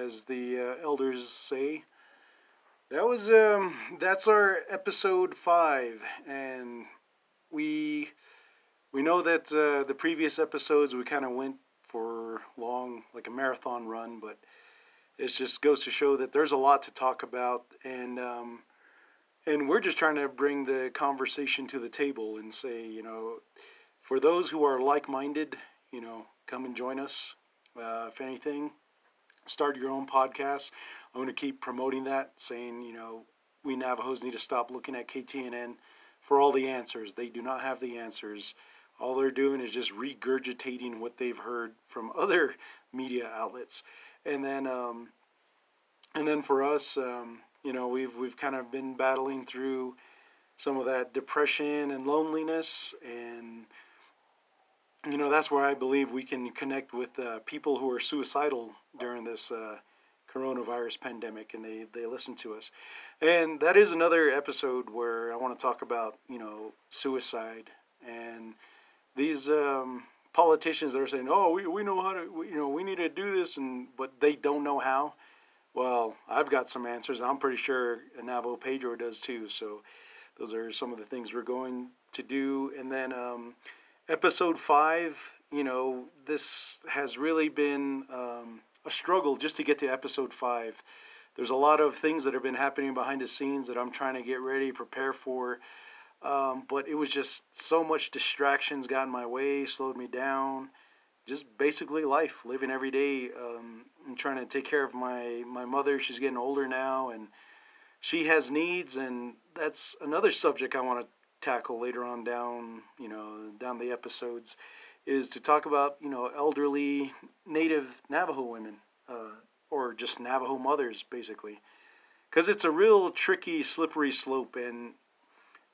as the uh, elders say. That was um, that's our episode five, and we we know that uh, the previous episodes we kind of went for long, like a marathon run, but it just goes to show that there's a lot to talk about, and um, and we're just trying to bring the conversation to the table and say, you know, for those who are like-minded, you know, come and join us. Uh, if anything, start your own podcast. I'm going to keep promoting that, saying, you know, we Navajos need to stop looking at KTNN for all the answers. They do not have the answers. All they're doing is just regurgitating what they've heard from other media outlets. And then, um, and then for us, um, you know, we've we've kind of been battling through some of that depression and loneliness, and you know, that's where I believe we can connect with uh, people who are suicidal during this uh, coronavirus pandemic, and they they listen to us. And that is another episode where I want to talk about you know suicide and these um, politicians that are saying, "Oh, we, we know how to, we, you know, we need to do this," and but they don't know how. Well, I've got some answers. I'm pretty sure Navo Pedro does too. So those are some of the things we're going to do. And then um, episode five, you know, this has really been um, a struggle just to get to episode five. There's a lot of things that have been happening behind the scenes that I'm trying to get ready, prepare for. Um, but it was just so much distractions got in my way, slowed me down. Just basically life, living every day. Um, I'm trying to take care of my my mother. She's getting older now, and she has needs, and that's another subject I want to tackle later on down you know down the episodes is to talk about you know elderly native Navajo women uh, or just Navajo mothers basically because it's a real tricky slippery slope and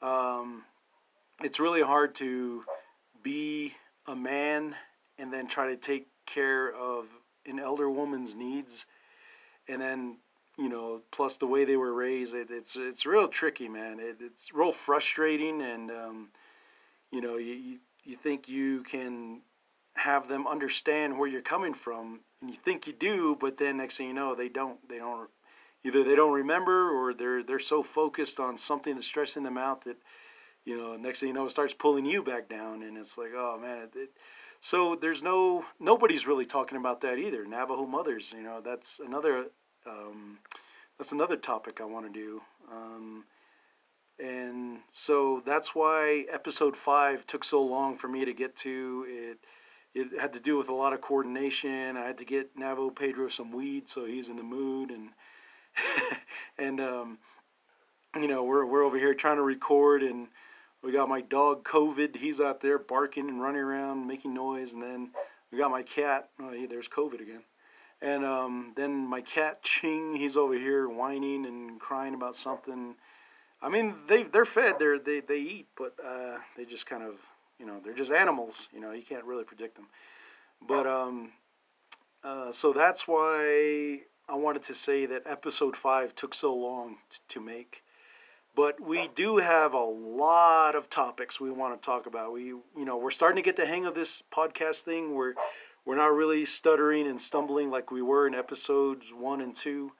um, it's really hard to be a man and then try to take care of an elder woman's needs, and then you know, plus the way they were raised, it, it's it's real tricky, man. It, it's real frustrating, and um, you know, you, you you think you can have them understand where you're coming from, and you think you do, but then next thing you know, they don't. They don't. Either they don't remember, or they're they're so focused on something that's stressing them out that, you know, next thing you know, it starts pulling you back down, and it's like, oh man, it, it so there's no nobody's really talking about that either. Navajo mothers, you know, that's another um, that's another topic I want to do. Um, and so that's why episode five took so long for me to get to. It it had to do with a lot of coordination. I had to get Navo Pedro some weed so he's in the mood, and and um, you know we're we're over here trying to record and we got my dog COVID. He's out there barking and running around, making noise. And then we got my cat. Oh, there's COVID again. And um, then my cat Ching, he's over here whining and crying about something. I mean, they they're fed, they're, they they eat, but uh, they just kind of, you know, they're just animals. You know, you can't really predict them. But um, uh, so that's why I wanted to say that episode five took so long t- to make. But we do have a lot of topics we want to talk about. We, you know, we're starting to get the hang of this podcast thing. We're we're not really stuttering and stumbling like we were in episodes one and two.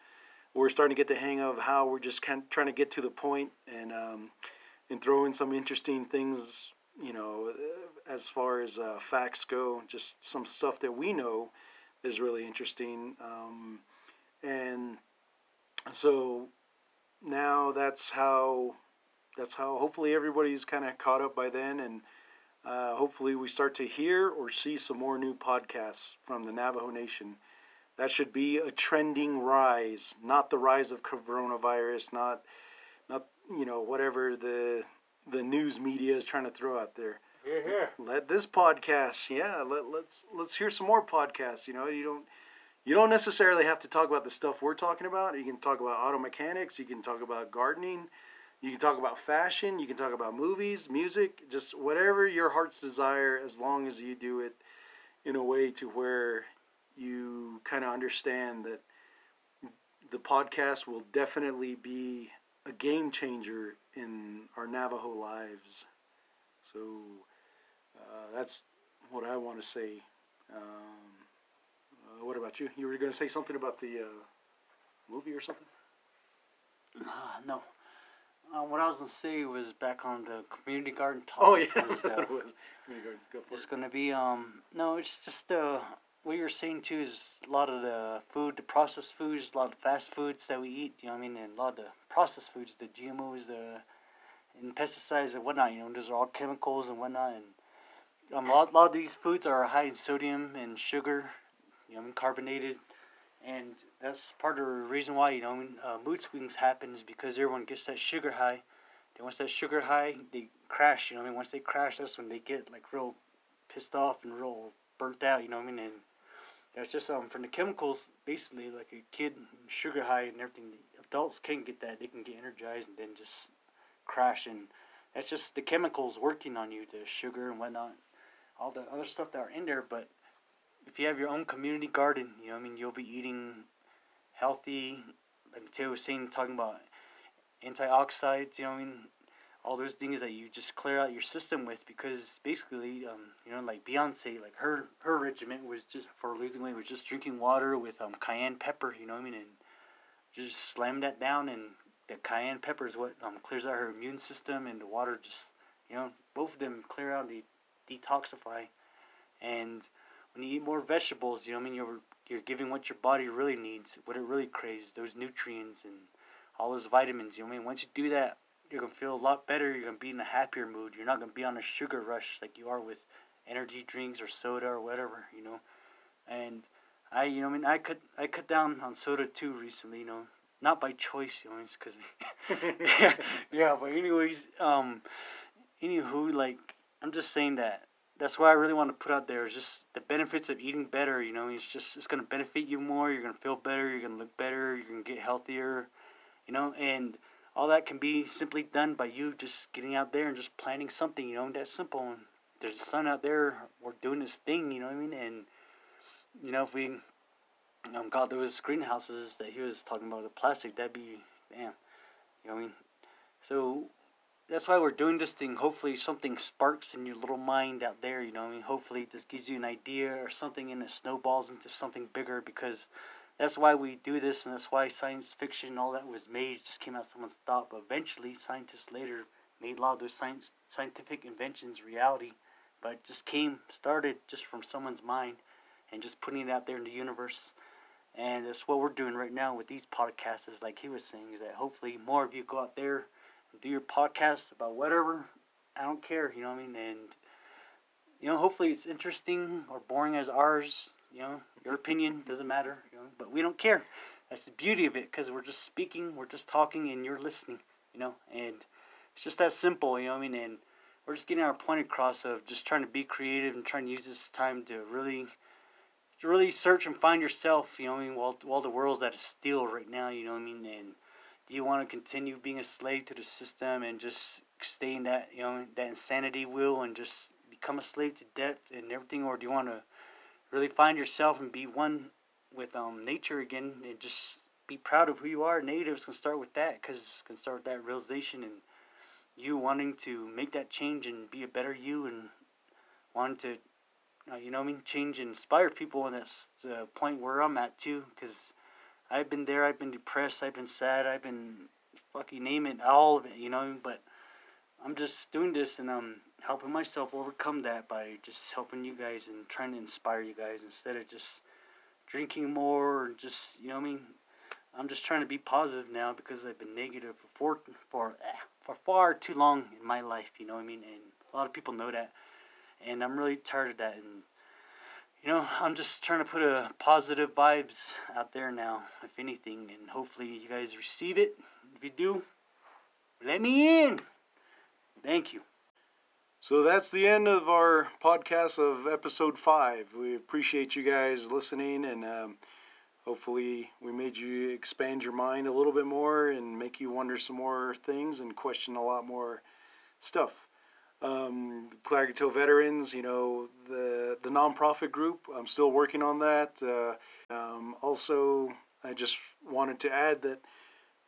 We're starting to get the hang of how we're just kind of trying to get to the point and um, and throw in some interesting things. You know, as far as uh, facts go, just some stuff that we know is really interesting. Um, and so now that's how that's how hopefully everybody's kind of caught up by then and uh, hopefully we start to hear or see some more new podcasts from the navajo nation that should be a trending rise not the rise of coronavirus not not you know whatever the the news media is trying to throw out there Yeah, let this podcast yeah let, let's let's hear some more podcasts you know you don't you don't necessarily have to talk about the stuff we're talking about. You can talk about auto mechanics. You can talk about gardening. You can talk about fashion. You can talk about movies, music, just whatever your heart's desire, as long as you do it in a way to where you kind of understand that the podcast will definitely be a game changer in our Navajo lives. So uh, that's what I want to say. Um, Uh, what about you? You were going to say something about the uh, movie or something? Uh, no. Uh, what I was gonna say was back on the community garden talk. Oh yeah, was it was. Community garden. Go It's it. gonna be um no, it's just uh what you're saying too is a lot of the food, the processed foods, a lot of fast foods that we eat. You know what I mean, and a lot of the processed foods, the GMOs, the and pesticides and whatnot. You know, those are all chemicals and whatnot. And um, a lot, a lot of these foods are high in sodium and sugar. You know, carbonated. And that's part of the reason why you know uh, mood swings happen is because everyone gets that sugar high. Then once that sugar high, they crash. You know, I mean, once they crash, that's when they get like real pissed off and real burnt out. You know what I mean? And that's just um from the chemicals. Basically, like a kid sugar high and everything. Adults can't get that. They can get energized and then just crash. And that's just the chemicals working on you, the sugar and whatnot, all the other stuff that are in there. But if you have your own community garden, you know, I mean, you'll be eating healthy. Like Mateo was saying, talking about antioxidants. You know, what I mean, all those things that you just clear out your system with because basically, um, you know, like Beyonce, like her her regimen was just for losing weight was just drinking water with um cayenne pepper. You know what I mean, and just slam that down, and the cayenne pepper is what um clears out her immune system, and the water just you know both of them clear out the detoxify, and when you eat more vegetables, you know what I mean, you're you're giving what your body really needs, what it really craves, those nutrients and all those vitamins. You know what I mean? Once you do that, you're gonna feel a lot better. You're gonna be in a happier mood. You're not gonna be on a sugar rush like you are with energy drinks or soda or whatever. You know, and I, you know, I mean, I cut I cut down on soda too recently. You know, not by choice. You know, it's because yeah, yeah. But anyways, um, anywho, like I'm just saying that that's why I really want to put out there is just the benefits of eating better. You know, it's just it's gonna benefit you more. You're gonna feel better. You're gonna look better. You're gonna get healthier. You know, and all that can be simply done by you just getting out there and just planting something. You know, that's simple. And there's a sun out there. We're doing this thing. You know what I mean? And you know, if we um, got those greenhouses that he was talking about, the plastic, that'd be damn. You know what I mean? So that's why we're doing this thing. Hopefully, something sparks in your little mind out there. You know, what I mean, hopefully, this gives you an idea or something, and it snowballs into something bigger. Because that's why we do this, and that's why science fiction and all that was made. Just came out of someone's thought, but eventually, scientists later made a lot of those science, scientific inventions reality. But it just came started just from someone's mind, and just putting it out there in the universe. And that's what we're doing right now with these podcasts. Is like he was saying, is that hopefully more of you go out there do your podcast about whatever. I don't care, you know what I mean? And, you know, hopefully it's interesting or boring as ours. You know, your opinion doesn't matter, you know, but we don't care. That's the beauty of it because we're just speaking, we're just talking, and you're listening, you know, and it's just that simple, you know what I mean? And we're just getting our point across of just trying to be creative and trying to use this time to really, to really search and find yourself, you know I mean? While, while the world's at a still right now, you know what I mean? And, do you want to continue being a slave to the system and just stay in that you know that insanity wheel and just become a slave to debt and everything or do you want to really find yourself and be one with um nature again and just be proud of who you are natives can start with that because can start with that realization and you wanting to make that change and be a better you and wanting to uh, you know what I mean change and inspire people and that's the point where I'm at too because I've been there. I've been depressed. I've been sad. I've been fucking name it, all of it, you know. But I'm just doing this and I'm helping myself overcome that by just helping you guys and trying to inspire you guys instead of just drinking more or just you know I mean. I'm just trying to be positive now because I've been negative for for for, eh, for far too long in my life. You know I mean, and a lot of people know that, and I'm really tired of that and you know, I'm just trying to put a positive vibes out there now, if anything, and hopefully you guys receive it. If you do, let me in. Thank you. So that's the end of our podcast of episode five. We appreciate you guys listening, and um, hopefully, we made you expand your mind a little bit more and make you wonder some more things and question a lot more stuff. Um, Klagetoh Veterans, you know, the the nonprofit group. I'm still working on that. Uh, um, also, I just wanted to add that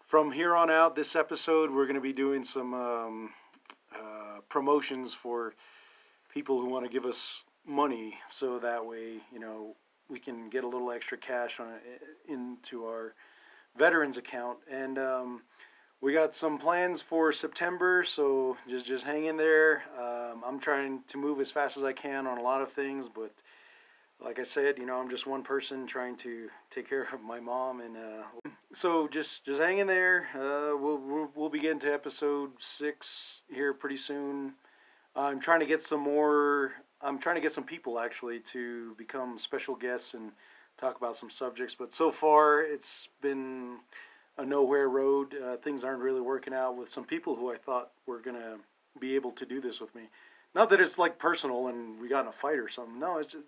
from here on out, this episode, we're going to be doing some um, uh, promotions for people who want to give us money, so that way, you know, we can get a little extra cash on into our veterans account. And um, we got some plans for September, so just just hang in there. Um, I'm trying to move as fast as I can on a lot of things, but like I said, you know, I'm just one person trying to take care of my mom, and uh, so just just hang in there. Uh, we'll, we'll we'll be getting to episode six here pretty soon. I'm trying to get some more. I'm trying to get some people actually to become special guests and talk about some subjects. But so far, it's been a nowhere road. Uh, things aren't really working out with some people who I thought were gonna be able to do this with me. Not that it's like personal and we got in a fight or something. No, it's just,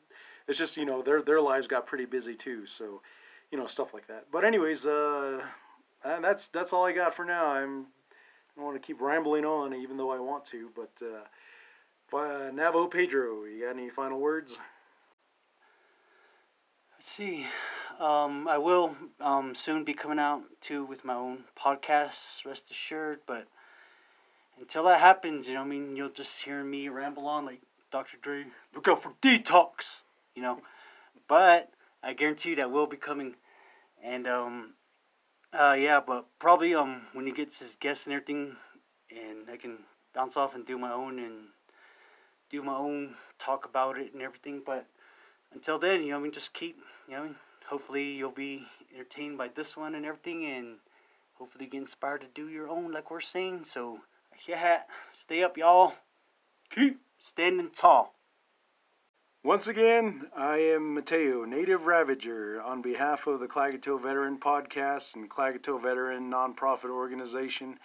it's just you know their their lives got pretty busy too. So, you know stuff like that. But anyways, uh, that's that's all I got for now. I'm I want to keep rambling on, even though I want to. But uh, uh, Navajo Pedro, you got any final words? Let's see. Um, I will um, soon be coming out too with my own podcast, rest assured. But until that happens, you know, I mean, you'll just hear me ramble on like Dr. Dre, look out for detox, you know. But I guarantee you that will be coming. And, um, uh, yeah, but probably um when he gets his guests and everything, and I can bounce off and do my own and do my own talk about it and everything. But until then, you know, I mean, just keep, you know, hopefully you'll be entertained by this one and everything, and hopefully get inspired to do your own, like we're saying. So, yeah, stay up, y'all. Keep standing tall. Once again, I am Mateo, Native Ravager, on behalf of the Klagetoh Veteran Podcast and Klagetoh Veteran Nonprofit Organization.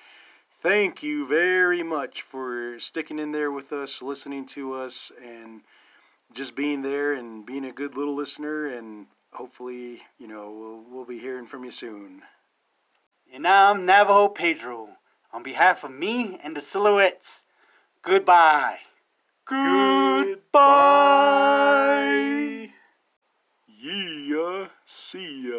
Thank you very much for sticking in there with us, listening to us, and just being there and being a good little listener. And hopefully, you know, we'll, we'll be hearing from you soon. And I'm Navajo Pedro. On behalf of me and the Silhouettes, goodbye. Goodbye. Yeah. See